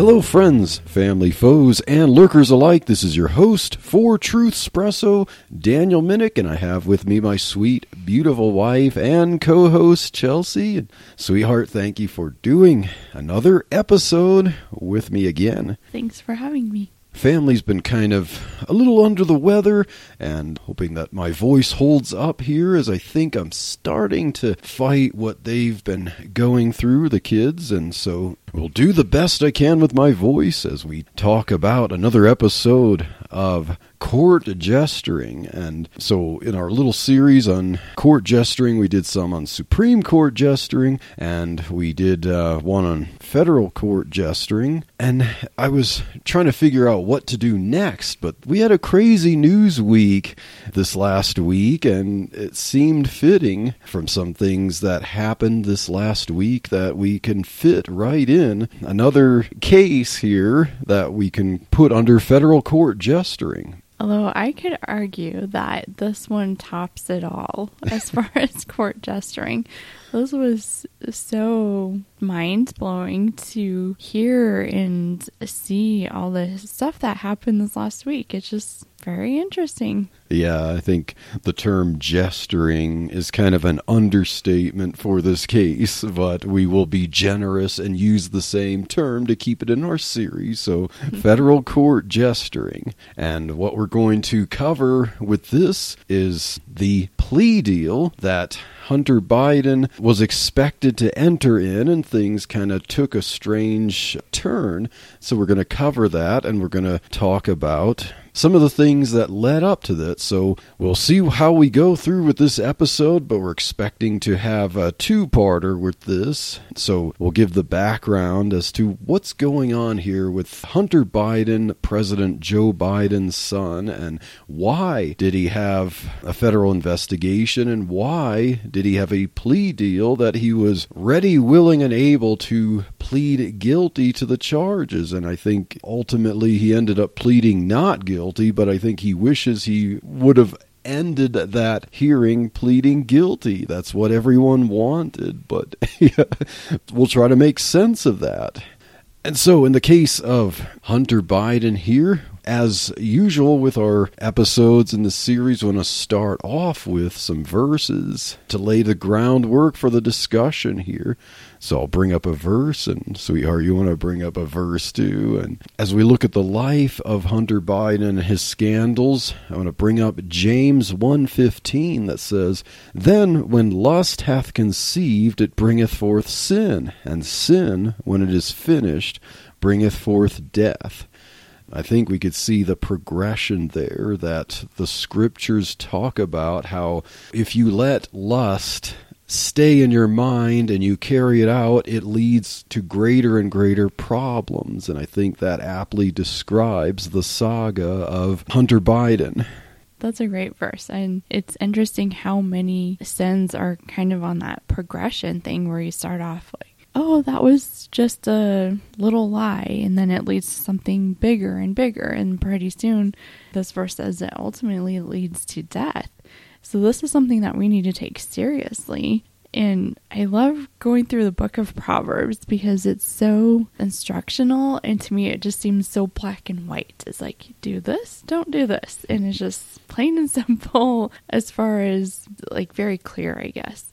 Hello, friends, family, foes, and lurkers alike. This is your host for Truthspresso, Daniel Minnick, and I have with me my sweet, beautiful wife and co host, Chelsea. And sweetheart, thank you for doing another episode with me again. Thanks for having me. Family's been kind of a little under the weather, and hoping that my voice holds up here as I think I'm starting to fight what they've been going through, the kids, and so will do the best I can with my voice as we talk about another episode of court jestering. And so, in our little series on court jestering, we did some on Supreme Court jestering, and we did uh, one on federal court jestering. And I was trying to figure out what to do next, but we had a crazy news week this last week, and it seemed fitting from some things that happened this last week that we can fit right in another case here that we can put under federal court jestering. Although I could argue that this one tops it all as far as court jestering. This was so mind blowing to hear and see all the stuff that happened this last week. It's just very interesting. Yeah, I think the term jestering is kind of an understatement for this case, but we will be generous and use the same term to keep it in our series. So, federal court jestering. And what we're going to cover with this is the plea deal that Hunter Biden was expected to enter in, and things kind of took a strange turn. So, we're going to cover that and we're going to talk about some of the things that led up to that. So we'll see how we go through with this episode, but we're expecting to have a two parter with this. So we'll give the background as to what's going on here with Hunter Biden, President Joe Biden's son, and why did he have a federal investigation and why did he have a plea deal that he was ready, willing, and able to plead guilty to the charges. And I think ultimately he ended up pleading not guilty, but I think he wishes he would have ended that hearing pleading guilty. That's what everyone wanted, but we'll try to make sense of that. And so, in the case of Hunter Biden here, as usual with our episodes in the series, we want to start off with some verses to lay the groundwork for the discussion here. So I'll bring up a verse, and sweetheart, you want to bring up a verse too. And as we look at the life of Hunter Biden and his scandals, I want to bring up James 1:15 that says, "Then when lust hath conceived, it bringeth forth sin, and sin, when it is finished, bringeth forth death." I think we could see the progression there that the scriptures talk about how if you let lust stay in your mind and you carry it out, it leads to greater and greater problems. And I think that aptly describes the saga of Hunter Biden. That's a great verse. And it's interesting how many sins are kind of on that progression thing where you start off like, oh, that was just a little lie. And then it leads to something bigger and bigger. And pretty soon, this verse says that ultimately leads to death. So, this is something that we need to take seriously. And I love going through the book of Proverbs because it's so instructional. And to me, it just seems so black and white. It's like, do this, don't do this. And it's just plain and simple as far as like very clear, I guess.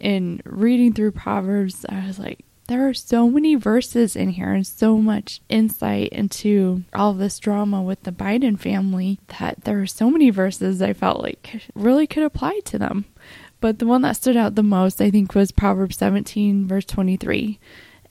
In reading through Proverbs, I was like, there are so many verses in here and so much insight into all this drama with the Biden family that there are so many verses I felt like really could apply to them. But the one that stood out the most, I think, was Proverbs 17, verse 23.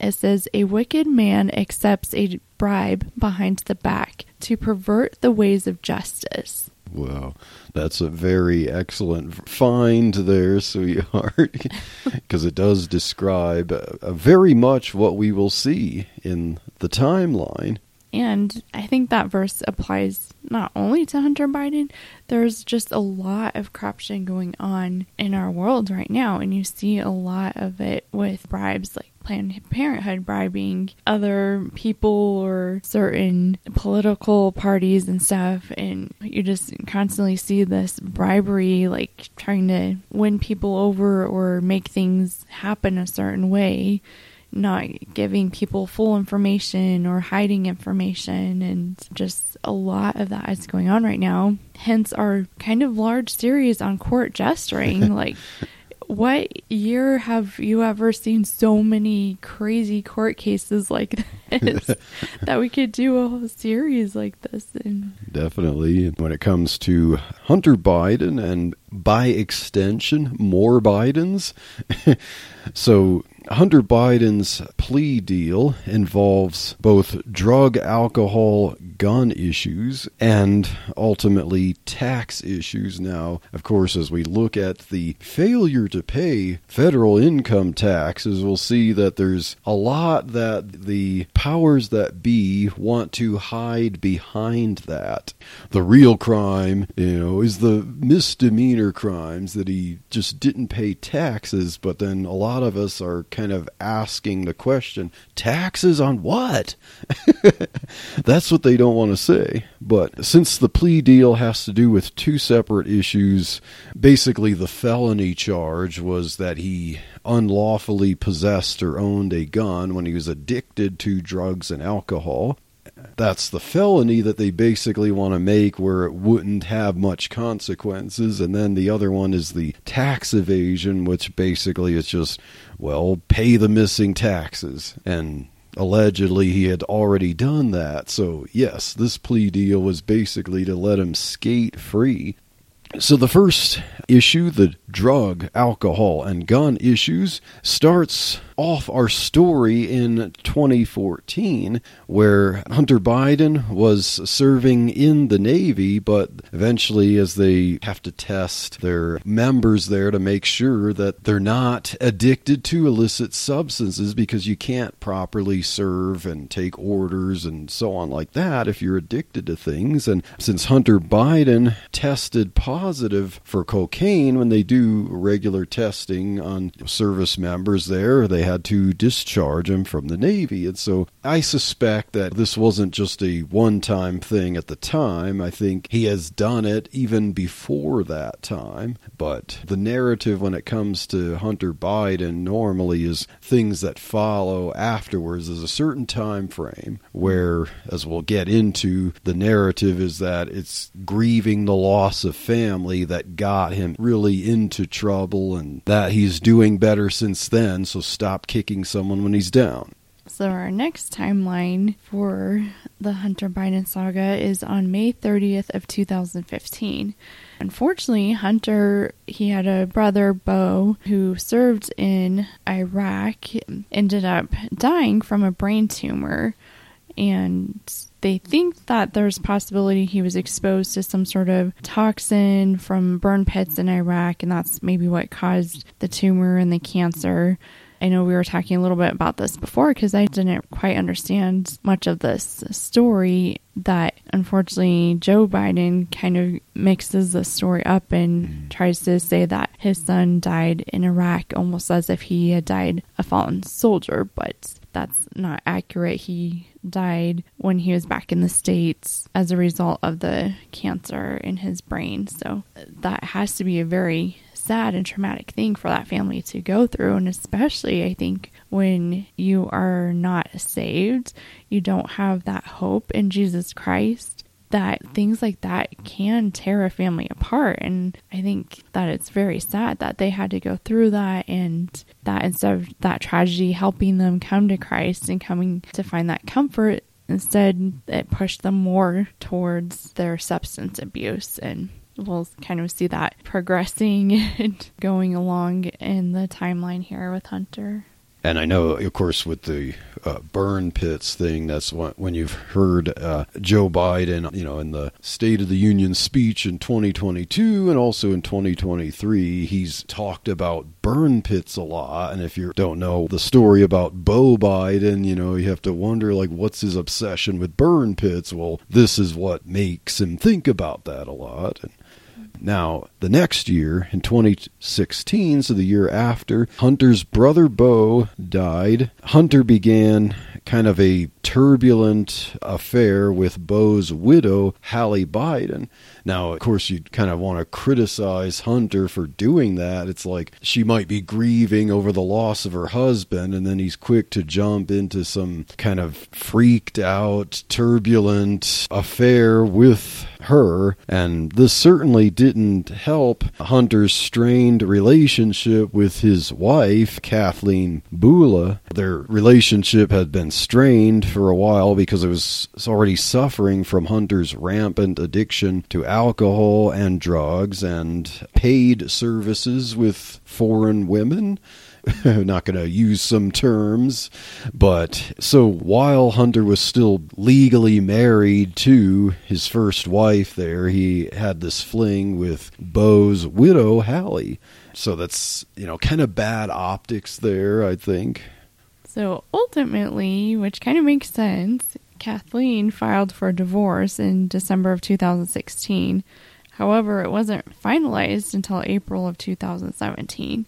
It says, A wicked man accepts a bribe behind the back, to pervert the ways of justice. Wow, that's a very excellent find there, sweetheart, because it does describe uh, very much what we will see in the timeline. And I think that verse applies not only to Hunter Biden, there's just a lot of corruption going on in our world right now. And you see a lot of it with bribes, like Planned Parenthood bribing other people or certain political parties and stuff. And you just constantly see this bribery, like trying to win people over or make things happen a certain way not giving people full information or hiding information and just a lot of that is going on right now hence our kind of large series on court jestering like what year have you ever seen so many crazy court cases like this that we could do a whole series like this and definitely. When it comes to hunter biden and by extension more bidens so Hunter Biden's plea deal involves both drug, alcohol, gun issues, and ultimately tax issues. Now, of course, as we look at the failure to pay federal income taxes, we'll see that there's a lot that the powers that be want to hide behind that. The real crime, you know, is the misdemeanor crimes that he just didn't pay taxes, but then a lot of us are kind of asking the question taxes on what? That's what they don't want to say. But since the plea deal has to do with two separate issues, basically the felony charge was that he unlawfully possessed or owned a gun when he was addicted to drugs and alcohol that's the felony that they basically want to make where it wouldn't have much consequences. And then the other one is the tax evasion which basically is just well pay the missing taxes. And allegedly he had already done that. So yes this plea deal was basically to let him skate free. So the first issue the drug alcohol and gun issues starts off our story in 2014, where Hunter Biden was serving in the Navy, but eventually, as they have to test their members there to make sure that they're not addicted to illicit substances, because you can't properly serve and take orders and so on like that if you're addicted to things. And since Hunter Biden tested positive for cocaine when they do regular testing on service members there, they had to discharge him from the Navy. And so I suspect that this wasn't just a one time thing at the time. I think he has done it even before that time. But the narrative when it comes to Hunter Biden normally is things that follow afterwards. There's a certain time frame where, as we'll get into, the narrative is that it's grieving the loss of family that got him really into trouble and that he's doing better since then. So stop kicking someone when he's down. So our next timeline for the Hunter Biden saga is on May 30th of 2015. Unfortunately, Hunter he had a brother Beau who served in Iraq ended up dying from a brain tumor and they think that there's possibility he was exposed to some sort of toxin from burn pits in Iraq and that's maybe what caused the tumor and the cancer. I know we were talking a little bit about this before because I didn't quite understand much of this story. That unfortunately, Joe Biden kind of mixes the story up and mm. tries to say that his son died in Iraq almost as if he had died a fallen soldier, but that's not accurate. He died when he was back in the States as a result of the cancer in his brain. So that has to be a very sad and traumatic thing for that family to go through. And especially, I think, when you are not saved, you don't have that hope in Jesus Christ, that things like that can tear a family apart. And I think that it's very sad that they had to go through that and that instead of that tragedy helping them come to Christ and coming to find that comfort, instead it pushed them more towards their substance abuse and we'll kind of see that progressing and going along in the timeline here with Hunter. And I know, of course, with the uh, burn pits thing, that's when, you've heard uh, Joe Biden, you know, in the State of the Union speech in 2022 and also in 2023, he's talked about burn pits a lot. And if you don't know the story about Beau Biden, you know, you have to wonder, like, what's his obsession with burn pits? Well, this is what makes him think about that a lot. And now, the next year, in 2016, so the year after, Hunter's brother Beau died. Hunter began kind of a turbulent affair with Beau's widow, Hallie Biden. Now, of course, you kind of want to criticize Hunter for doing that. It's like she might be grieving over the loss of her husband, and then he's quick to jump into some kind of freaked out, turbulent affair with her. And this certainly didn't help Hunter's strained relationship with his wife, Kathleen Buhle. Their relationship had been strained for a while because it was already suffering from Hunter's rampant addiction to alcohol and drugs and paid services with foreign women. not going to use some terms, but so while Hunter was still legally married to his first wife there, he had this fling with Beau's widow, Hallie. So that's, you know, kind of bad optics there, I think. So ultimately, which kind of makes sense, Kathleen filed for divorce in December of 2016. However, it wasn't finalized until April of 2017.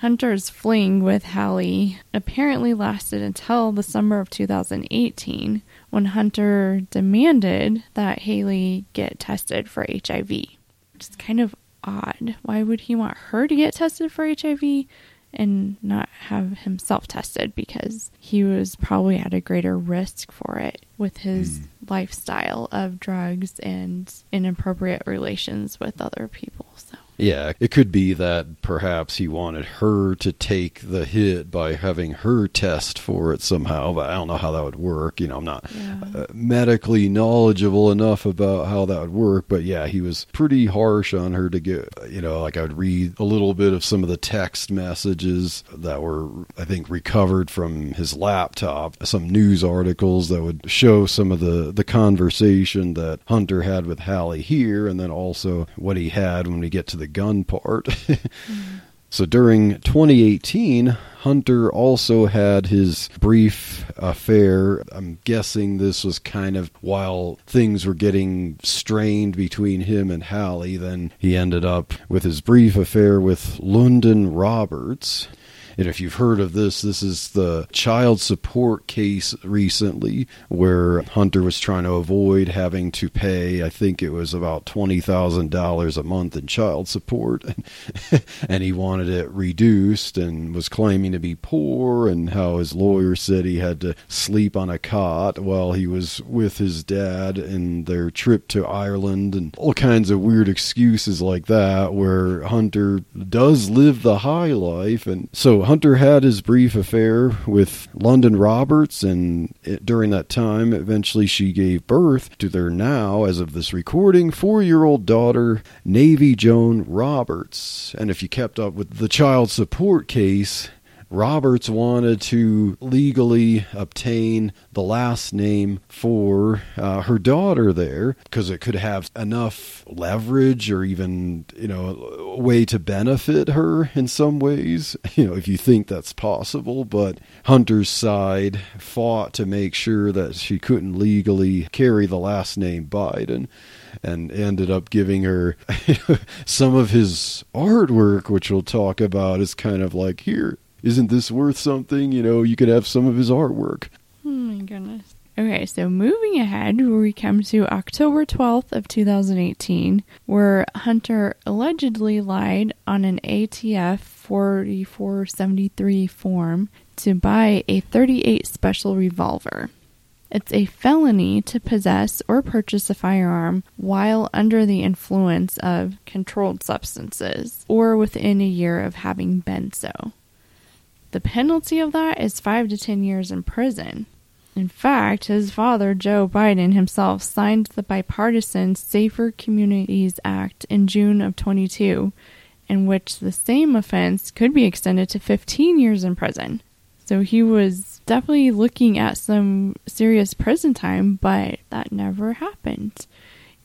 Hunter's fling with Hallie apparently lasted until the summer of 2018 when Hunter demanded that Hallie get tested for HIV. Which is kind of odd. Why would he want her to get tested for HIV and not have himself tested because he was probably at a greater risk for it with his mm. lifestyle of drugs and inappropriate relations with other people. So yeah, it could be that perhaps he wanted her to take the hit by having her test for it somehow, but I don't know how that would work. You know, I'm not yeah. uh, medically knowledgeable enough about how that would work, but yeah, he was pretty harsh on her to get, you know, like I would read a little bit of some of the text messages that were, I think, recovered from his laptop, some news articles that would show some of the, the conversation that Hunter had with Hallie here, and then also what he had when we get to the the gun part. mm-hmm. So during 2018, Hunter also had his brief affair. I'm guessing this was kind of while things were getting strained between him and Hallie. Then he ended up with his brief affair with Lunden Roberts. And if you've heard of this, this is the child support case recently where Hunter was trying to avoid having to pay, I think it was about $20,000 a month in child support. and he wanted it reduced and was claiming to be poor and how his lawyer said he had to sleep on a cot while he was with his dad in their trip to Ireland and all kinds of weird excuses like that where Hunter does live the high life. And so Hunter had his brief affair with Lunden Roberts, and it, during that time, eventually she gave birth to their now, as of this recording, four year old daughter, Navy Joan Roberts. And if you kept up with the child support case, Roberts wanted to legally obtain the last name for uh, her daughter there because it could have enough leverage or even, you know, a way to benefit her in some ways, you know, if you think that's possible. But Hunter's side fought to make sure that she couldn't legally carry the last name Biden and ended up giving her some of his artwork, which we'll talk about, is kind of like here, isn't this worth something? You know, you could have some of his artwork. Oh my goodness. Okay, so moving ahead, we come to October 12th of 2018, where Hunter allegedly lied on an ATF 4473 form to buy a 38 special revolver. It's a felony to possess or purchase a firearm while under the influence of controlled substances or within a year of having been so. The penalty of that is five to ten years in prison. In fact, his father, Joe Biden himself, signed the bipartisan Safer Communities Act in June of 22, in which the same offense could be extended to 15 years in prison. So he was definitely looking at some serious prison time, but that never happened.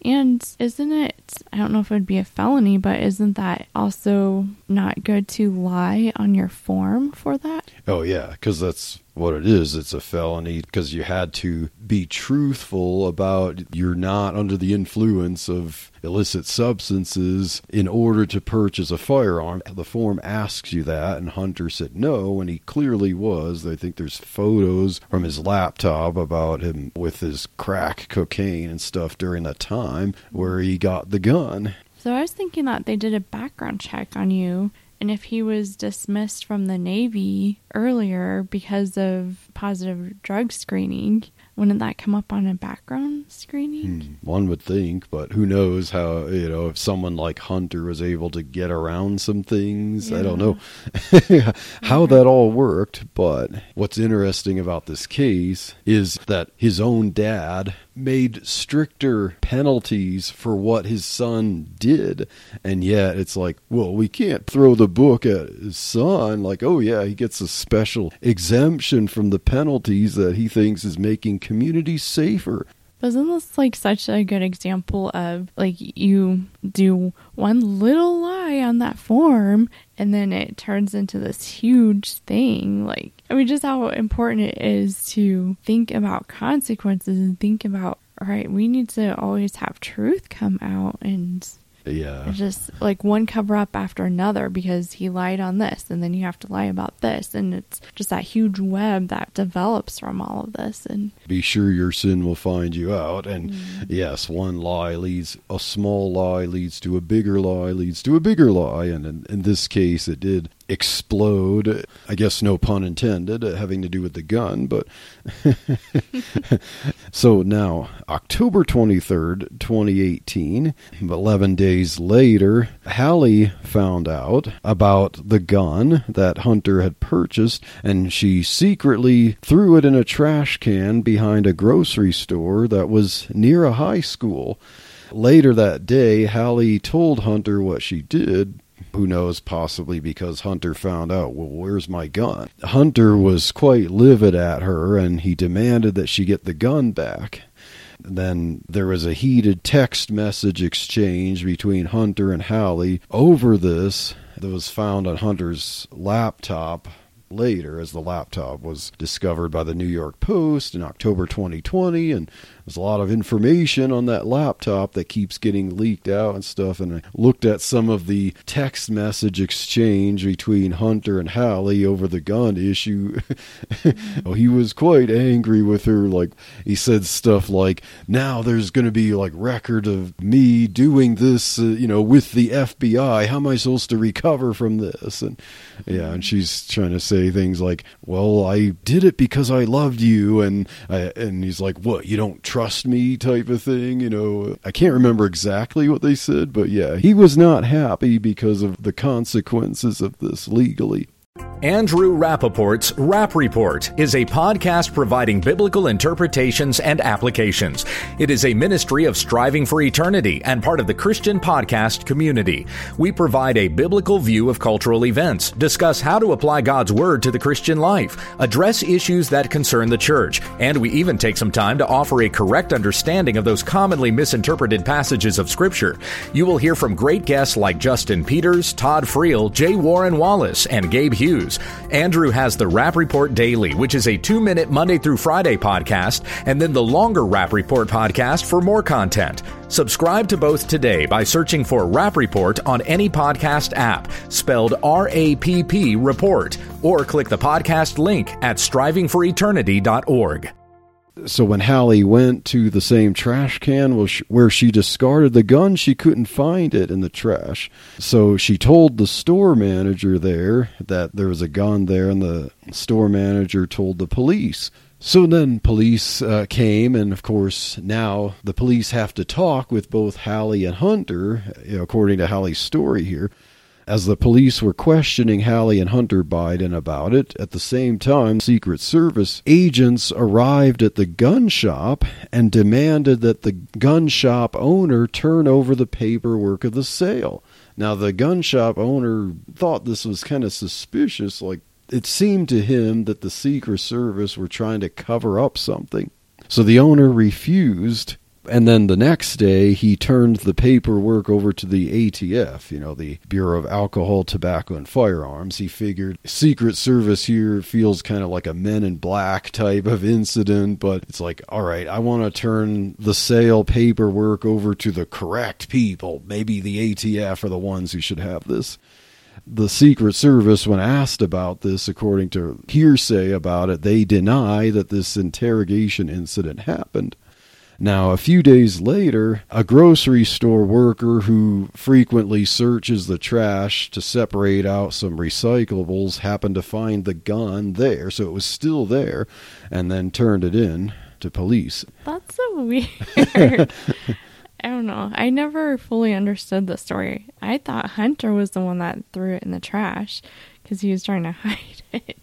And isn't it, I don't know if it would be a felony, but isn't that also not good to lie on your form for that? Oh, yeah, because that's what it is. It's a felony because you had to be truthful about you're not under the influence of illicit substances in order to purchase a firearm. The form asks you that, and Hunter said no, and he clearly was. I think there's photos from his laptop about him with his crack cocaine and stuff during that time where he got the gun. So I was thinking that they did a background check on you and if he was dismissed from the Navy earlier because of positive drug screening, wouldn't that come up on a background screening? Hmm, one would think, but who knows how, you know, if someone like Hunter was able to get around some things. Yeah. I don't know how that all worked, but what's interesting about this case is that his own dad made stricter penalties for what his son did. And yet it's like, well, we can't throw the book at his son. Like, oh, yeah, he gets a special exemption from the penalties that he thinks is making communities safer. Isn't this like such a good example of like you do one little lie on that form and then it turns into this huge thing? Like, I mean, just how important it is to think about consequences and think about, right, we need to always have truth come out and yeah. It's just like one cover up after another because he lied on this and then you have to lie about this and it's just that huge web that develops from all of this and be sure your sin will find you out and mm. yes, one lie leads a small lie leads to a bigger lie leads to a bigger lie and in, in this case it did explode. I guess no pun intended, uh, having to do with the gun. But so now, October 23rd, 2018, 11 days later, Hallie found out about the gun that Hunter had purchased, and she secretly threw it in a trash can behind a grocery store that was near a high school. Later that day, Hallie told Hunter what she did, who knows, possibly because Hunter found out, well, where's my gun? Hunter was quite livid at her and he demanded that she get the gun back. Then there was a heated text message exchange between Hunter and Hallie over this that was found on Hunter's laptop later as the laptop was discovered by the New York Post in October 2020 and there's a lot of information on that laptop that keeps getting leaked out and stuff. And I looked at some of the text message exchange between Hunter and Hallie over the gun issue. he was quite angry with her. Like, he said stuff like, now there's going to be like record of me doing this, uh, you know, with the FBI. How am I supposed to recover from this? And yeah, and she's trying to say things like, well, I did it because I loved you. And, I, and he's like, what, you don't trust me type of thing. You know, I can't remember exactly what they said, but yeah, he was not happy because of the consequences of this legally. Andrew Rappaport's Rap Report is a podcast providing biblical interpretations and applications. It is a ministry of striving for eternity and part of the Christian podcast community. We provide a biblical view of cultural events, discuss how to apply God's Word to the Christian life, address issues that concern the church, and we even take some time to offer a correct understanding of those commonly misinterpreted passages of Scripture. You will hear from great guests like Justin Peters, Todd Friel, J. Warner Wallace, and Gabe Hughes. Andrew has the Rap Report Daily, which is a two minute Monday through Friday podcast, and then the longer Rap Report podcast for more content. Subscribe to both today by searching for Rap Report on any podcast app, spelled R A P P Report, or click the podcast link at strivingforeternity.org. So when Hallie went to the same trash can where she discarded the gun, she couldn't find it in the trash. So she told the store manager there that there was a gun there, and the store manager told the police. So then police uh, came, and of course, now the police have to talk with both Hallie and Hunter, according to Hallie's story here. As the police were questioning Hallie and Hunter Biden about it, at the same time, Secret Service agents arrived at the gun shop and demanded that the gun shop owner turn over the paperwork of the sale. Now, the gun shop owner thought this was kind of suspicious, like, it seemed to him that the Secret Service were trying to cover up something. So the owner refused and then the next day, he turned the paperwork over to the ATF, you know, the Bureau of Alcohol, Tobacco, and Firearms. He figured Secret Service here feels kind of like a men in black type of incident, but it's like, all right, I want to turn the sale paperwork over to the correct people. Maybe the ATF are the ones who should have this the Secret Service, when asked about this, according to hearsay about it, they deny that this interrogation incident happened. Now, a few days later, a grocery store worker who frequently searches the trash to separate out some recyclables happened to find the gun there, so it was still there, and then turned it in to police. That's so weird. I don't know. I never fully understood the story. I thought Hunter was the one that threw it in the trash because he was trying to hide it.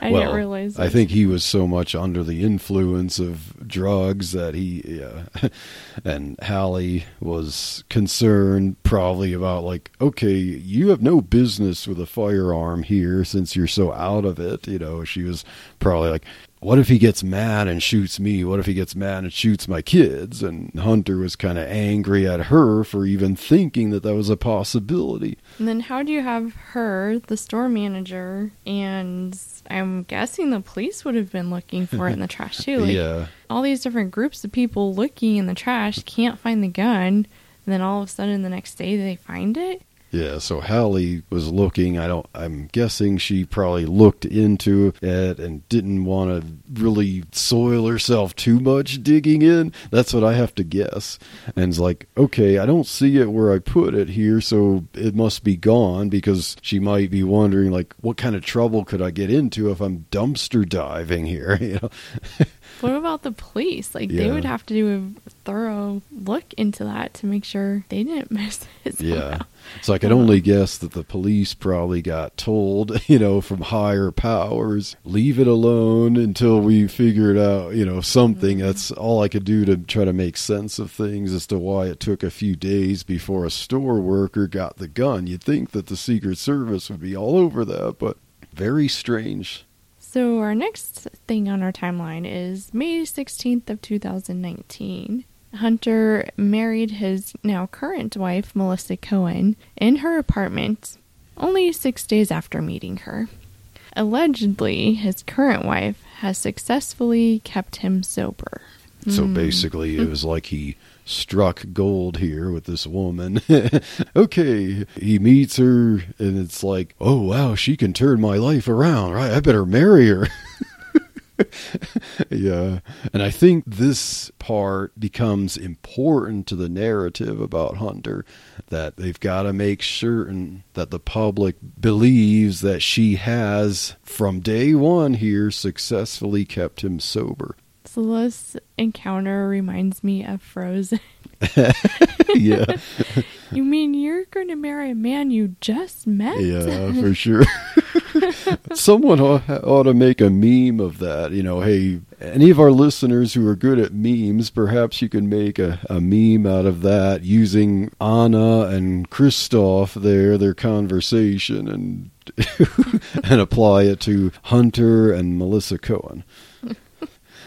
I well, didn't realize. I think he was so much under the influence of drugs that he, uh, and Hallie was concerned probably about like, okay, you have no business with a firearm here since you're so out of it. You know, she was probably like, what if he gets mad and shoots me? What if he gets mad and shoots my kids? And Hunter was kind of angry at her for even thinking that that was a possibility. And then how do you have her, the store manager, and I'm guessing the police would have been looking for it in the trash too? Like, yeah. All these different groups of people looking in the trash can't find the gun, and then all of a sudden the next day they find it. Yeah, so Hallie was looking. I don't. I'm guessing she probably looked into it and didn't want to really soil herself too much digging in. That's what I have to guess. And it's like, okay, I don't see it where I put it here, so it must be gone because she might be wondering, like, what kind of trouble could I get into if I'm dumpster diving here? You know. What about the police? Like they would have to do a thorough look into that to make sure they didn't miss it. Yeah. So I can only guess that the police probably got told, you know, from higher powers, leave it alone until we figured out, you know, something. Mm-hmm. That's all I could do to try to make sense of things as to why it took a few days before a store worker got the gun. You'd think that the Secret Service would be all over that, but very strange. So our next thing on our timeline is May 16th of 2019. Hunter married his now current wife Melissa Cohen in her apartment only 6 days after meeting her. Allegedly, his current wife has successfully kept him sober. So hmm. basically, it was like he struck gold here with this woman. okay, he meets her, and it's like, oh wow, she can turn my life around, right? I better marry her. yeah, and I think this part becomes important to the narrative about Hunter that they've got to make certain that the public believes that she has, from day one here, successfully kept him sober. This encounter reminds me of Frozen. yeah. You mean you're going to marry a man you just met? Yeah, for sure. Someone ought, to make a meme of that. You know, hey, any of our listeners who are good at memes, perhaps you can make a, a meme out of that using Anna and Kristoff there, their conversation, and and apply it to Hunter and Melissa Cohen.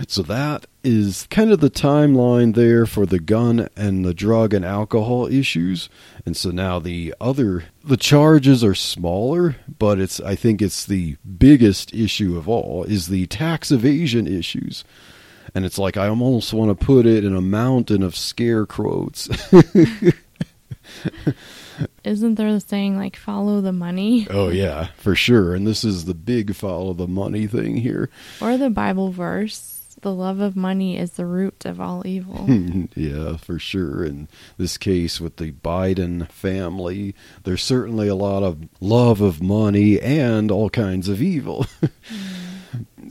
So that is kind of the timeline there for the gun and the drug and alcohol issues. And so now the other the charges are smaller, but it's I think it's the biggest issue of all is the tax evasion issues. And it's like I almost want to put it in a mountain of scare quotes. Isn't there the saying like follow the money? oh yeah, for sure. And this is the big follow the money thing here. Or the Bible verse, the love of money is the root of all evil. yeah, for sure. In this case, with the Biden family, there's certainly a lot of love of money and all kinds of evil.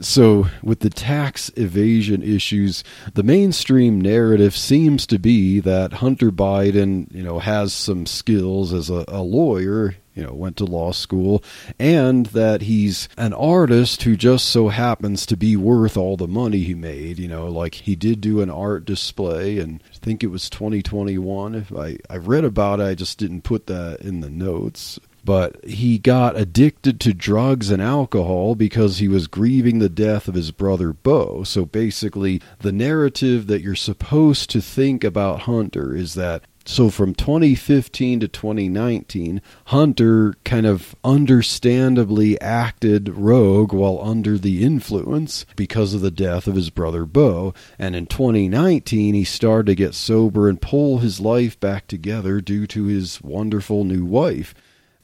So, with the tax evasion issues, the mainstream narrative seems to be that Hunter Biden, you know, has some skills as a, a lawyer, you know, went to law school, and that he's an artist who just so happens to be worth all the money he made. You know, like he did do an art display, and I think it was 2021. If I I read about it, I just didn't put that in the notes but he got addicted to drugs and alcohol because he was grieving the death of his brother Beau. So basically, the narrative that you're supposed to think about Hunter is that so from 2015 to 2019, Hunter kind of understandably acted rogue while under the influence because of the death of his brother Beau. And in 2019, he started to get sober and pull his life back together due to his wonderful new wife.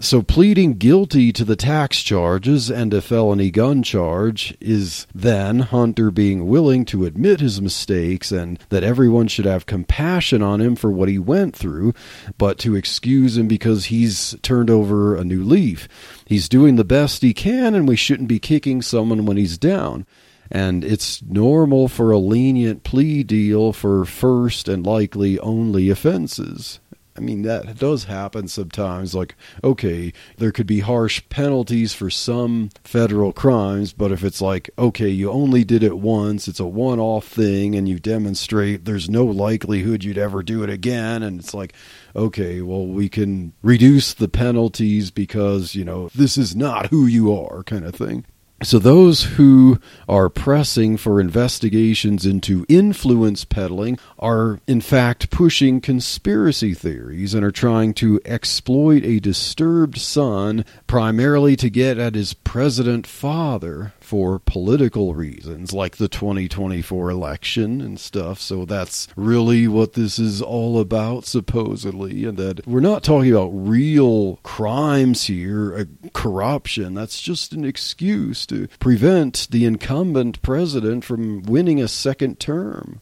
So, pleading guilty to the tax charges and a felony gun charge is then Hunter being willing to admit his mistakes and that everyone should have compassion on him for what he went through, but to excuse him because he's turned over a new leaf. He's doing the best he can, and we shouldn't be kicking someone when he's down. And it's normal for a lenient plea deal for first and likely only offenses. I mean, that does happen sometimes. Like, okay, there could be harsh penalties for some federal crimes, but if it's like, okay, you only did it once, it's a one off thing, and you demonstrate there's no likelihood you'd ever do it again, and it's like, okay, well, we can reduce the penalties because, you know, this is not who you are, kind of thing. So, those who are pressing for investigations into influence peddling are, in fact, pushing conspiracy theories and are trying to exploit a disturbed son primarily to get at his president father for political reasons, like the 2024 election and stuff. So that's really what this is all about, supposedly. And that we're not talking about real crimes here, uh, corruption. That's just an excuse to prevent the incumbent president from winning a second term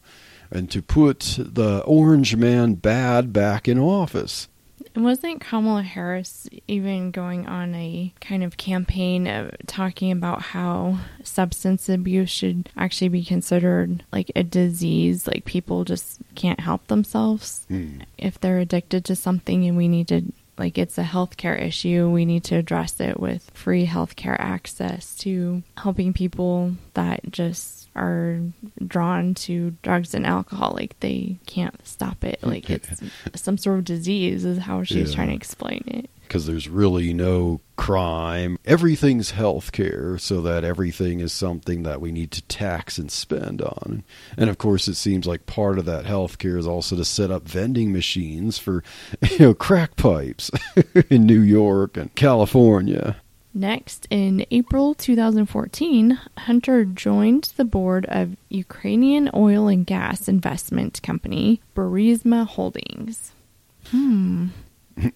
and to put the orange man bad back in office. Wasn't Kamala Harris even going on a kind of campaign of talking about how substance abuse should actually be considered like a disease? Like people just can't help themselves Hmm. if they're addicted to something, and we need to like it's a healthcare issue. We need to address it with free healthcare access to helping people that just are drawn to drugs and alcohol. Like they can't stop it. Like it's some sort of disease, is how she's Yeah. trying to explain it. because there's really no crime. Everything's healthcare, so that everything is something that we need to tax and spend on. And of course, it seems like part of that healthcare is also to set up vending machines for, you know, crack pipes in New York and California. Next, in April 2014, Hunter joined the board of Ukrainian oil and gas investment company Burisma Holdings. Hmm.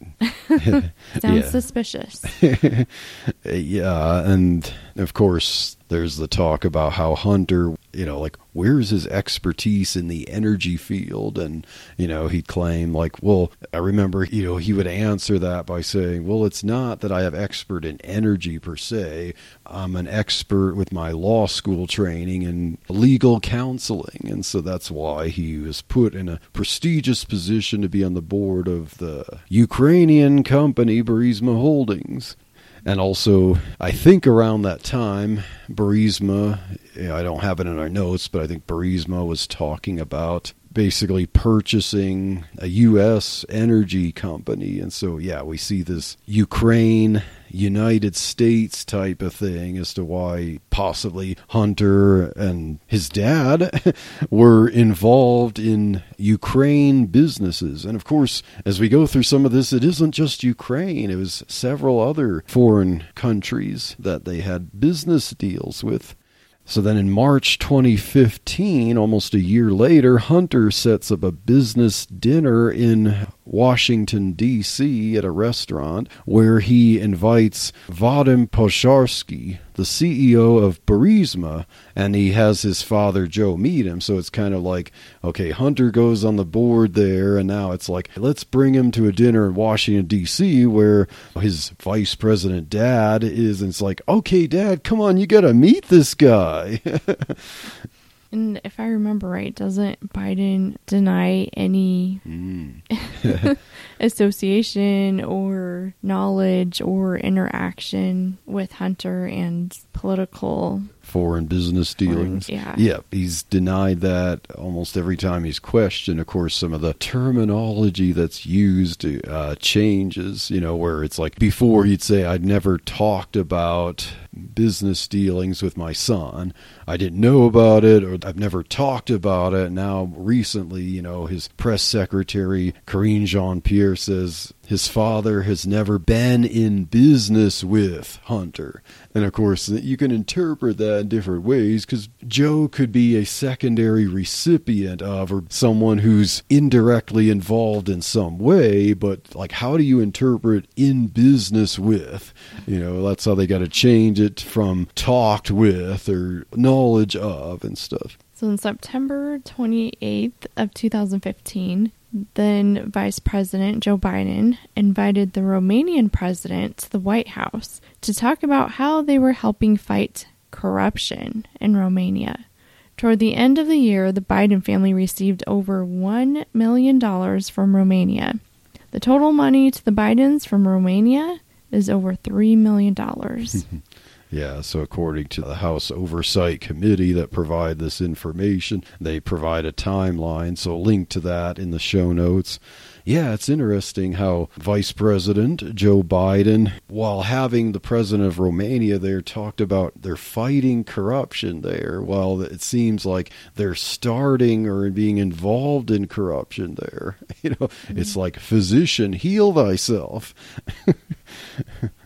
Sounds suspicious. yeah, and of course, there's the talk about how Hunter, you know, like, where's his expertise in the energy field? And, you know, he'd claim, like, well, I remember, you know, he would answer that by saying, well, it's not that I have expert in energy per se. I'm an expert with my law school training in legal counseling. And so that's why he was put in a prestigious position to be on the board of the Ukrainian company Burisma Holdings. And also, I think around that time, Burisma, I don't have it in our notes, but I think Burisma was talking about basically purchasing a U.S. energy company. And so, yeah, we see this Ukraine, United States type of thing as to why possibly Hunter and his dad were involved in Ukraine businesses. And of course, as we go through some of this, it isn't just Ukraine, it was several other foreign countries that they had business deals with. So then in March 2015, almost a year later, Hunter sets up a business dinner in Washington, D.C. at a restaurant where he invites Vadym Pozharskyi, the CEO of Burisma, and he has his father Joe meet him. So it's kind of like, okay, Hunter goes on the board there, and now it's like, let's bring him to a dinner in Washington, D.C., where his vice president dad is. And it's like, okay, dad, come on, you got to meet this guy. And if I remember right, doesn't Biden deny any hmm. association or knowledge or interaction with Hunter and political foreign business dealings. yeah. Yep, he's denied that almost every time he's questioned. Of course, some of the terminology that's used uh, changes, you know, where it's like before he'd say, I'd never talked about business dealings with my son. I didn't know about it or I've never talked about it. Now, recently, you know, his press secretary, Karine Jean Pierre, says his father has never been in business with Hunter. And of course, you can interpret that in different ways because Joe could be a secondary recipient of or someone who's indirectly involved in some way, but like, how do you interpret in business with? You know, that's how they got to change it from talked with or knowledge of and stuff. So on September 28th of 2015, then Vice President Joe Biden invited the Romanian president to the White House to talk about how they were helping fight corruption in Romania. Toward the end of the year, the Biden family received over $1 million from Romania. The total money to the Bidens from Romania is over $3 million. Yeah, so according to the House Oversight Committee that provide this information, they provide a timeline, so link to that in the show notes. Yeah, it's interesting how Vice President Joe Biden, while having the president of Romania there, talked about they're fighting corruption there, while it seems like they're starting or being involved in corruption there. You know, it's mm-hmm. like physician, heal thyself.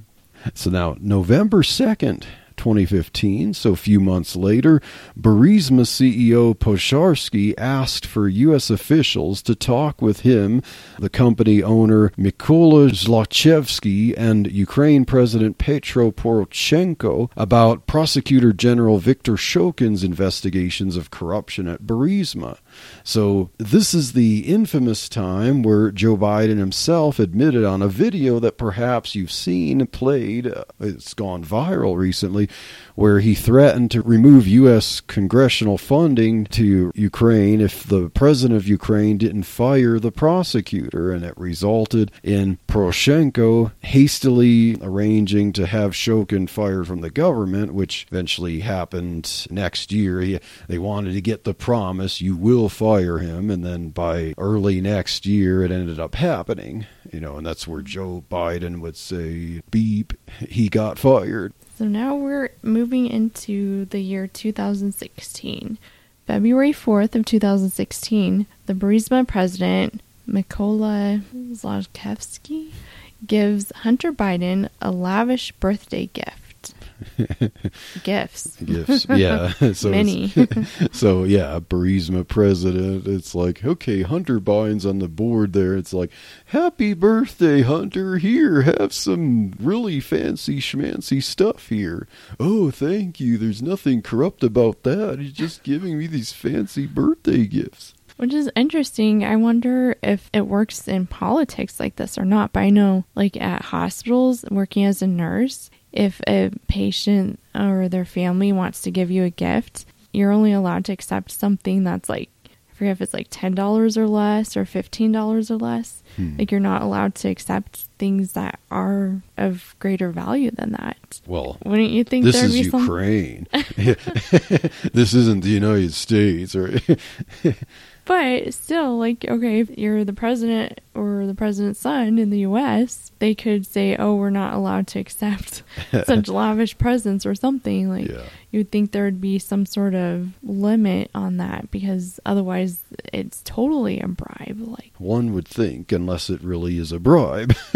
So now, November 2nd, 2015, so a few months later, Burisma CEO Pozharskyi asked for U.S. officials to talk with him, the company owner Mykola Zlochevsky, and Ukraine President Petro Poroshenko about Prosecutor General Viktor Shokin's investigations of corruption at Burisma. So, this is the infamous time where Joe Biden himself admitted on a video that perhaps you've seen played, uh, it's gone viral recently, where he threatened to remove U.S. congressional funding to Ukraine if the president of Ukraine didn't fire the prosecutor. And it resulted in Poroshenko hastily arranging to have Shokin fired from the government, which eventually happened next year. He, they wanted to get the promise, you will fire him. And then by early next year, it ended up happening. You know, and that's where Joe Biden would say, beep, he got fired. So now we're moving into the year 2016. February 4th of 2016, the Burisma president, Mykola Zlochevsky, gives Hunter Biden a lavish birthday gift. Gifts. Gifts, yeah. so Many. so yeah, Burisma president. It's like okay, Hunter Biden's on the board there. It's like happy birthday, Hunter. Here, have some really fancy schmancy stuff here. Oh, thank you. There's nothing corrupt about that. He's just giving me these fancy birthday gifts. Which is interesting. I wonder if it works in politics like this or not. But I know, like at hospitals, working as a nurse, if a patient or their family wants to give you a gift, you're only allowed to accept something that's like, I forget if it's like $10 or less or $15 or less. Hmm. Like, you're not allowed to accept things that are of greater value than that. Well, Wouldn't you think this is? Ukraine. this isn't the United States, or But still, like, okay, if you're the president or the president's son in the U.S., they could say, oh, we're not allowed to accept such lavish presents or something. Like, Yeah. you'd think there would be some sort of limit on that because otherwise it's totally a bribe. Like, one would think, unless it really is a bribe.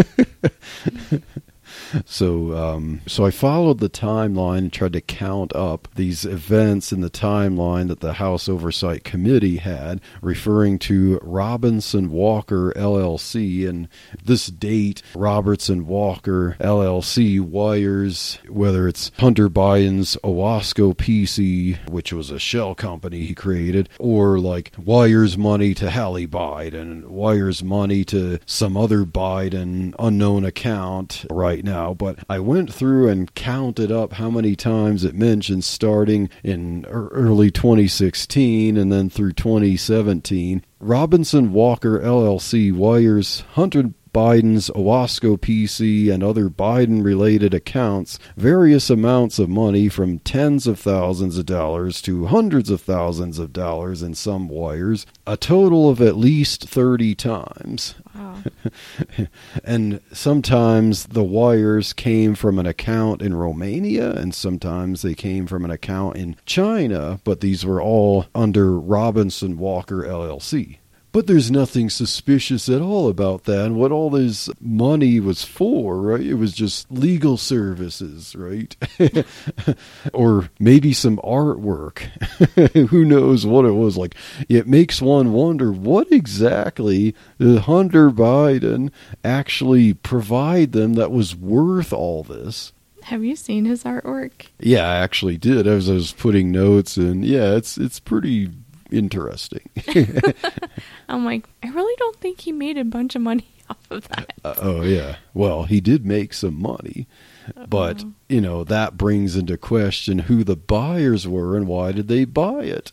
so, um, so I followed the timeline and tried to count up these events in the timeline that the House Oversight Committee had, referring to Robinson Walker LLC. And this date, Robinson Walker LLC wires whether it's Hunter Biden's Owasco PC, which was a shell company he created, or like wires money to Hallie Biden, wires money to some other Biden unknown account right now. But I went through and counted up how many times it mentions starting in early 2016 and then through 2017. Robinson Walker LLC wires Hunter Biden's Owasco PC and other Biden related accounts various amounts of money from tens of thousands of dollars to hundreds of thousands of dollars in some wires, a total of at least 30 times. Wow. and sometimes the wires came from an account in Romania, and sometimes they came from an account in China, but these were all under Robinson Walker LLC. But there's nothing suspicious at all about that. And what all this money was for, right? It was just legal services, right? or maybe some artwork. Who knows what it was like? It makes one wonder what exactly did Hunter Biden actually provide them that was worth all this? Have you seen his artwork? Yeah, I actually did. As I was putting notes in, yeah, it's it's pretty interesting. I'm like, I really don't think he made a bunch of money off of that. Uh, oh yeah. Well, he did make some money, but you know that brings into question who the buyers were and why did they buy it?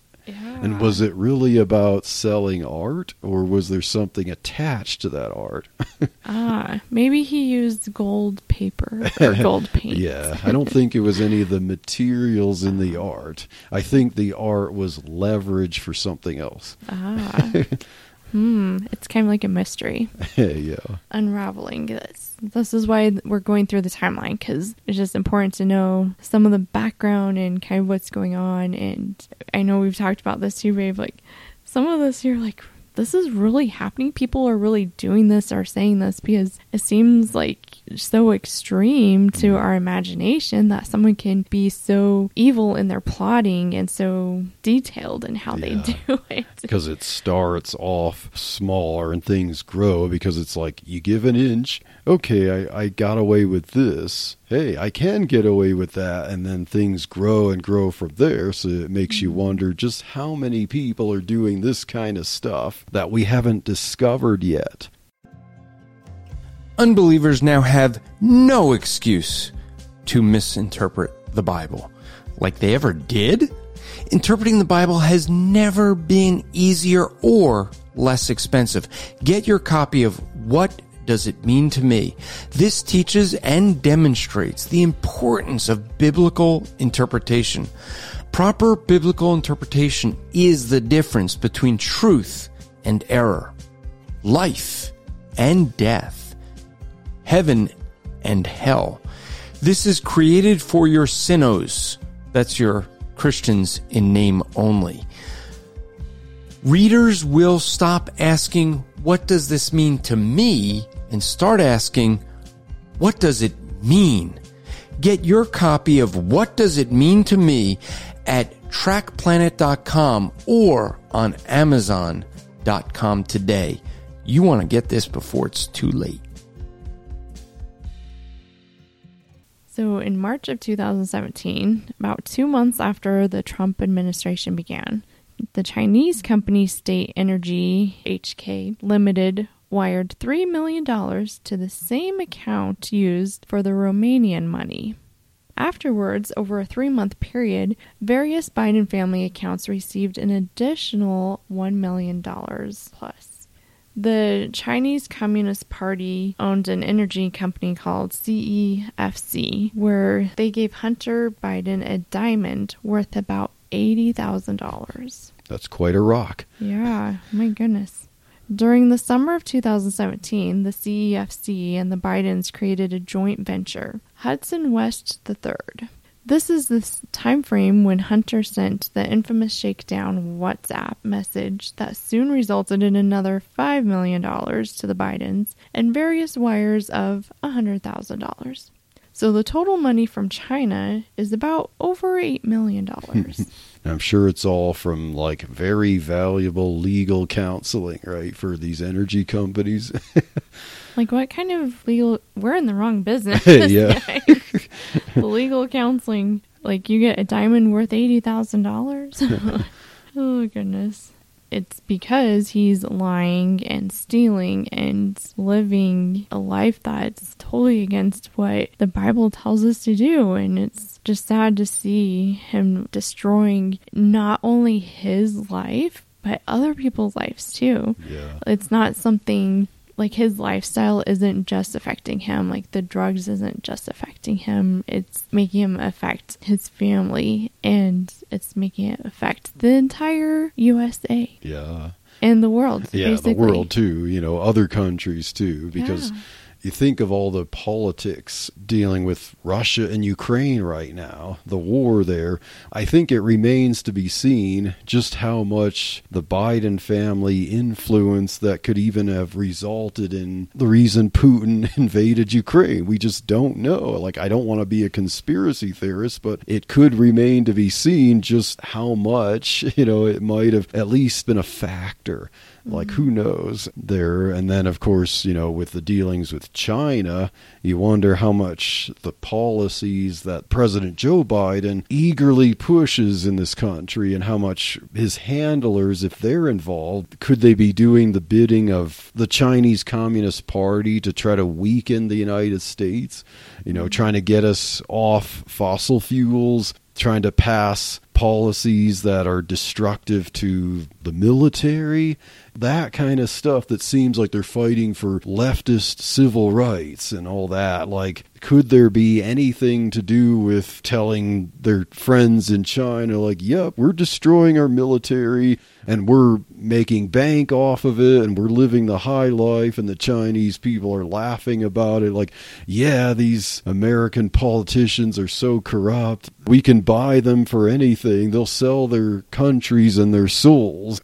And was it really about selling art, or was there something attached to that art? Ah, maybe he used gold paper or gold paint. yeah, I don't think it was any of the materials in the art. I think the art was leverage for something else. Ah. hmm. It's kind of like a mystery. yeah. Unraveling this. This is why we're going through the timeline because it's just important to know some of the background and kind of what's going on. And I know we've talked about this too, Babe. Like some of this, you're like, this is really happening. People are really doing this or saying this because it seems like so extreme to mm-hmm. our imagination that someone can be so evil in their plotting and so detailed in how they do it. because it starts off smaller and things grow because it's like you give an inch okay I, I got away with this hey i can get away with that and then things grow and grow from there so it makes you mm-hmm. wonder just how many people are doing this kind of stuff that we haven't discovered yet Unbelievers now have no excuse to misinterpret the Bible. Like they ever did? Interpreting the Bible has never been easier or less expensive. Get your copy of What Does It Mean to Me? This teaches and demonstrates the importance of biblical interpretation. Proper biblical interpretation is the difference between truth and error, life and death heaven and hell. This is created for your CINOs. That's your Christians in name only. Readers will stop asking, what does this mean to me? And start asking, what does it mean? Get your copy of What Does It Mean to Me at trackplanet.com or on amazon.com today. You want to get this before it's too late. So, in March of 2017, about two months after the Trump administration began, the Chinese company State Energy HK Limited wired $3 million to the same account used for the Romanian money. Afterwards, over a three month period, various Biden family accounts received an additional $1 million plus. The Chinese Communist Party owned an energy company called CEFC, where they gave Hunter Biden a diamond worth about $80,000. that's quite a rock Yeah, my goodness. During the summer of 2017, the CEFC and the Bidens created a joint venture, Hudson West III. This is the time frame when Hunter sent the infamous shakedown WhatsApp message that soon resulted in another $5 million to the Bidens and various wires of $100,000. So the total money from China is about over $8 million. i'm sure it's all from like very valuable legal counseling right for these energy companies Like, what kind of legal? We're in the wrong business. Yeah. legal counseling. Like, you get a diamond worth eighty thousand dollars. oh goodness! It's because he's lying and stealing and living a life that's totally against what the Bible tells us to do, and it's just sad to see him destroying not only his life but other people's lives too. Yeah. It's not something like his lifestyle isn't just affecting him, like the drugs isn't just affecting him, it's making him affect his family and it's making it affect the entire USA Yeah. and the world. Yeah, basically. the world too, you know, other countries too, because Yeah. You think of all the politics dealing with Russia and Ukraine right now, the war there. I think it remains to be seen just how much the Biden family influence that could even have resulted in the reason Putin invaded Ukraine. We just don't know. Like, I don't want to be a conspiracy theorist, but it could remain to be seen just how much, you know, it might have at least been a factor like who knows there? And then of course you know with the dealings with china you wonder how much the policies that president joe biden eagerly pushes in this country and how much his handlers if they're involved could they be doing the bidding of the chinese communist party to try to weaken the united states? You know trying to get us off fossil fuels trying to pass policies that are destructive to the military, that kind of stuff that seems like they're fighting for leftist civil rights and all that. Like, could there be anything to do with telling their friends in China, like, yep, we're destroying our military and we're making bank off of it and we're living the high life and the Chinese people are laughing about it? Like yeah these American politicians are so corrupt. We can buy them for anything they'll sell their countries and their souls.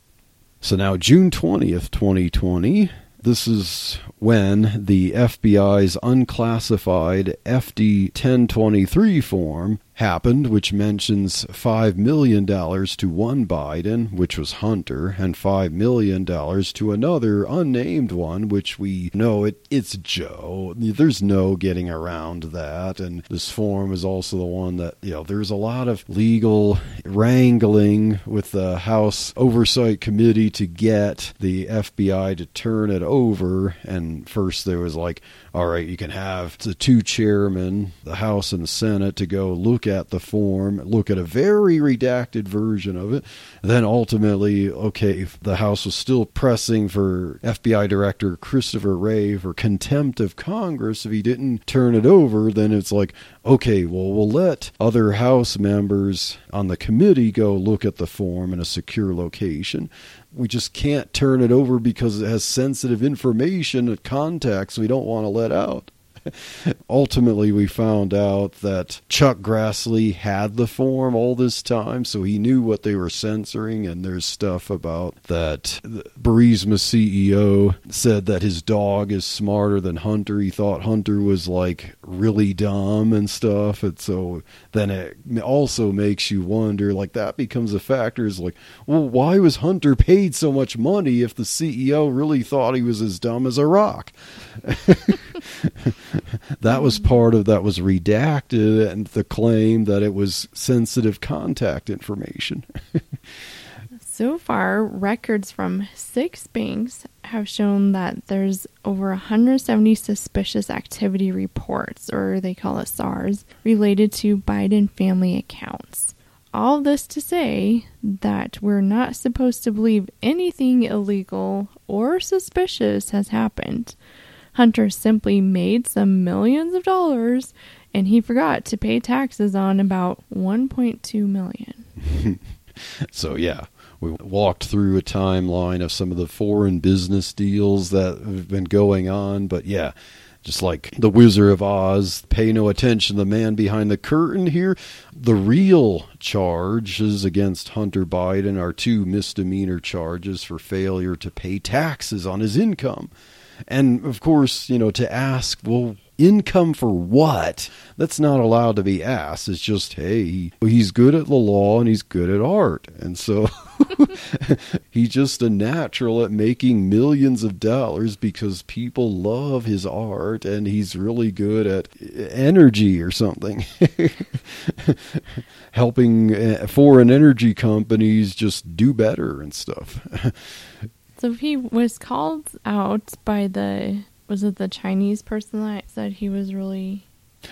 So now June 20th 2020 this is when the FBI's unclassified FD 1023 form happened, which mentions $5 million to one Biden, which was Hunter, and $5 million to another unnamed one, which we know it, it's Joe. There's no getting around that. And this form is also the one that, you know, there's a lot of legal wrangling with the House Oversight Committee to get the FBI to turn it over. And first there was like, all right, you can have the two chairmen, the House and the Senate, to go look at the form, look at a very redacted version of it. And then ultimately, okay, if the House was still pressing for FBI Director Christopher Wray for contempt of Congress if he didn't turn it over, then it's like, okay, well, we'll let other House members on the committee go look at the form in a secure location we just can't turn it over because it has sensitive information and contacts we don't want to let out. Ultimately, we found out that Chuck Grassley had the form all this time, so he knew what they were censoring. And there's stuff about that Burisma CEO said that his dog is smarter than Hunter. He thought Hunter was like really dumb and stuff. And so then it also makes you wonder like, that becomes a factor is like, well, why was Hunter paid so much money if the CEO really thought he was as dumb as a rock? that was part of that was redacted and the claim that it was sensitive contact information. So far, records from six banks have shown that there's over 170 suspicious activity reports, or they call it SARS, related to Biden family accounts. All this to say that we're not supposed to believe anything illegal or suspicious has happened. Hunter simply made some millions of dollars and he forgot to pay taxes on about 1.2 million. so yeah, we walked through a timeline of some of the foreign business deals that have been going on, but yeah, just like the Wizard of Oz, pay no attention to the man behind the curtain here. The real charges against Hunter Biden are two misdemeanor charges for failure to pay taxes on his income. And of course, you know, to ask, well, income for what? That's not allowed to be asked. It's just, hey, he's good at the law and he's good at art. And so he's just a natural at making millions of dollars because people love his art and he's really good at energy or something. Helping uh, foreign energy companies just do better and stuff. So he was called out by the was it the Chinese person that said he was really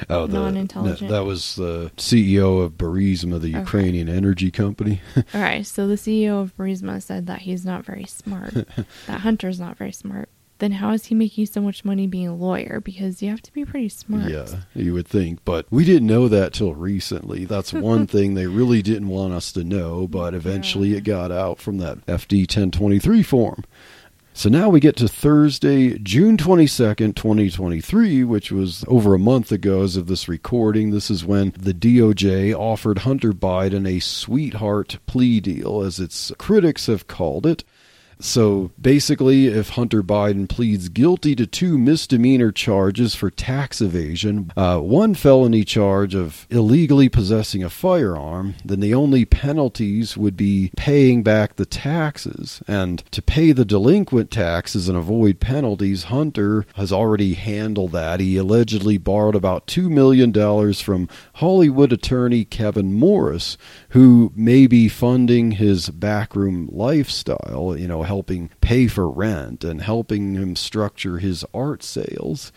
Oh, the, Non-intelligent. That was the CEO of Burisma, the Okay. Ukrainian energy company. All right, so the CEO of Burisma said that he's not very smart. that Hunter's not very smart. Then how is he making so much money being a lawyer? Because you have to be pretty smart. Yeah, you would think, but we didn't know that till recently. That's one thing they really didn't want us to know, but eventually it got out from that FD 1023 form. So now we get to Thursday, June 22nd, 2023, which was over a month ago as of this recording. This is when the DOJ offered Hunter Biden a sweetheart plea deal, as its critics have called it. So basically, if Hunter Biden pleads guilty to two misdemeanor charges for tax evasion, uh, one felony charge of illegally possessing a firearm, then the only penalties would be paying back the taxes. And to pay the delinquent taxes and avoid penalties, Hunter has already handled that. He allegedly borrowed about $2 million from Hollywood attorney Kevin Morris, who may be funding his backroom lifestyle, you know, helping pay for rent and helping him structure his art sales.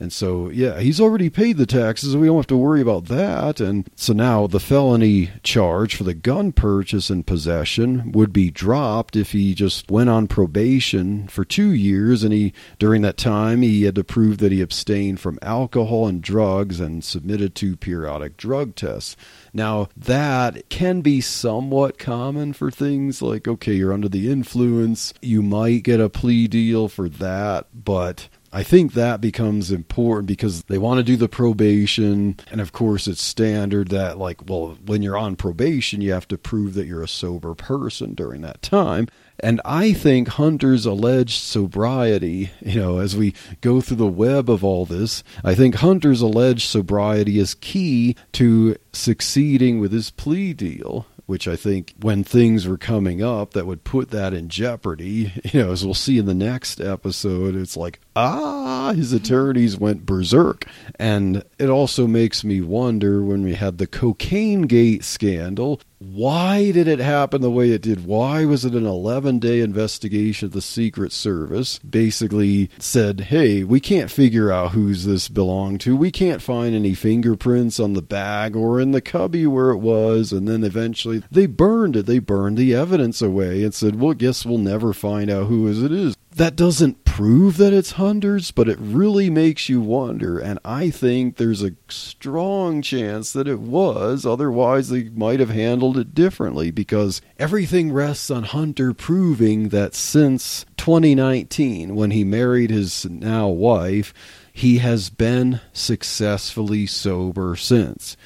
And so, yeah, he's already paid the taxes. We don't have to worry about that. And so now the felony charge for the gun purchase and possession would be dropped if he just went on probation for two years. And he, during that time, he had to prove that he abstained from alcohol and drugs and submitted to periodic drug tests. Now, that can be somewhat common for things like, okay, you're under the influence. You might get a plea deal for that, but I think that becomes important because they want to do the probation. And of course, it's standard that, like, well, when you're on probation, you have to prove that you're a sober person during that time. And I think Hunter's alleged sobriety, you know, as we go through the web of all this, I think Hunter's alleged sobriety is key to succeeding with his plea deal which I think when things were coming up that would put that in jeopardy, you know, as we'll see in the next episode, it's like, ah, his attorneys went berserk. And it also makes me wonder when we had the cocaine gate scandal, why did it happen the way it did? Why was it an 11 day investigation of the Secret Service? Basically said, hey, we can't figure out who's this belonged to. We can't find any fingerprints on the bag or in the cubby where it was. And then eventually they burned it. They burned the evidence away and said, well, guess we'll never find out who it is that doesn't prove that it's Hunter's, but it really makes you wonder. And I think there's a strong chance that it was. Otherwise, they might have handled it differently because everything rests on Hunter proving that since 2019, when he married his now wife, he has been successfully sober since.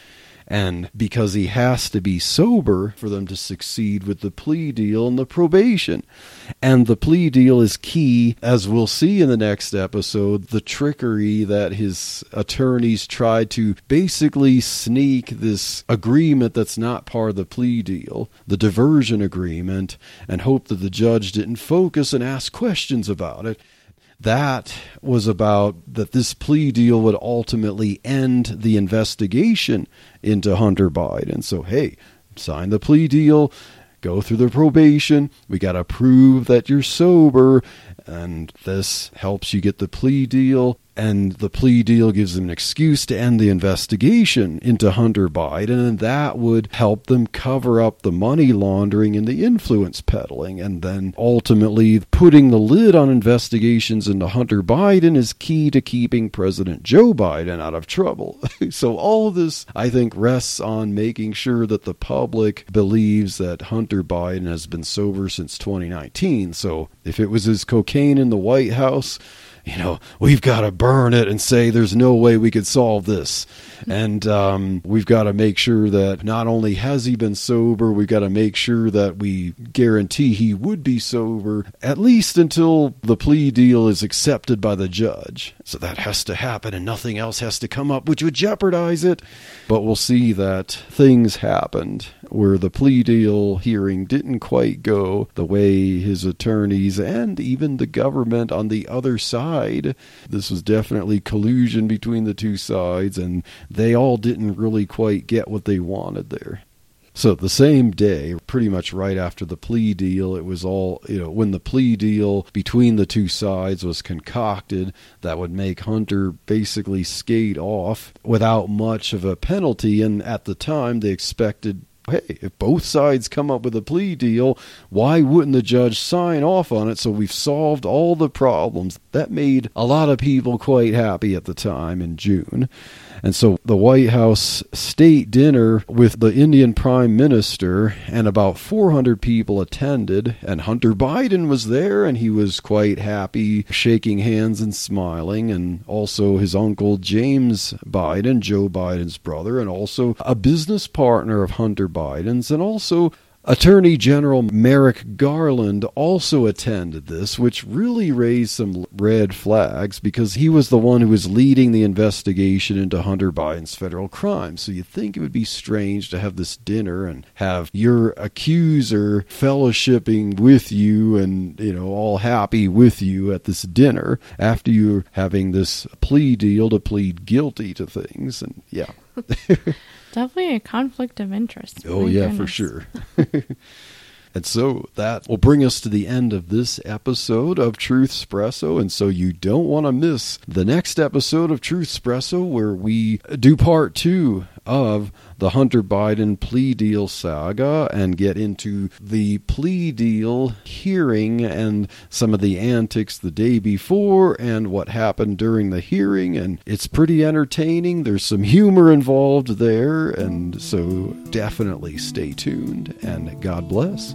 And because he has to be sober for them to succeed with the plea deal and the probation. And the plea deal is key, as we'll see in the next episode, the trickery that his attorneys tried to basically sneak this agreement that's not part of the plea deal, the diversion agreement, and hope that the judge didn't focus and ask questions about it that was about that this plea deal would ultimately end the investigation into Hunter Biden. So, hey, sign the plea deal, go through the probation. We got to prove that you're sober, and this helps you get the plea deal and the plea deal gives them an excuse to end the investigation into Hunter Biden, and that would help them cover up the money laundering and the influence peddling. And then ultimately, putting the lid on investigations into Hunter Biden is key to keeping President Joe Biden out of trouble. so, all this, I think, rests on making sure that the public believes that Hunter Biden has been sober since 2019. So, if it was his cocaine in the White House, you know, we've got to burn it and say there's no way we could solve this. And um, we've got to make sure that not only has he been sober, we've got to make sure that we guarantee he would be sober at least until the plea deal is accepted by the judge. So that has to happen and nothing else has to come up, which would jeopardize it. But we'll see that things happened where the plea deal hearing didn't quite go the way his attorneys and even the government on the other side. This was definitely collusion between the two sides, and they all didn't really quite get what they wanted there. So the same day, pretty much right after the plea deal, it was all, you know, when the plea deal between the two sides was concocted, that would make Hunter basically skate off without much of a penalty. And at the time, they expected hey, if both sides come up with a plea deal, why wouldn't the judge sign off on it so we've solved all the problems? That made a lot of people quite happy at the time in June. And so the White House state dinner with the Indian Prime Minister and about 400 people attended, and Hunter Biden was there, and he was quite happy, shaking hands and smiling, and also his uncle James Biden, Joe Biden's brother, and also a business partner of Hunter Biden's, and also Attorney General Merrick Garland also attended this, which really raised some red flags because he was the one who was leading the investigation into Hunter Biden's federal crimes. So you'd think it would be strange to have this dinner and have your accuser fellowshipping with you and, you know, all happy with you at this dinner after you're having this plea deal to plead guilty to things. And yeah. Definitely a conflict of interest. Oh, My yeah, for sure. and so that will bring us to the end of this episode of Truthspresso. And so you don't want to miss the next episode of Truthspresso where we do part two of the Hunter Biden plea deal saga and get into the plea deal hearing and some of the antics the day before and what happened during the hearing. And it's pretty entertaining. There's some humor involved there. And so definitely stay tuned and God bless.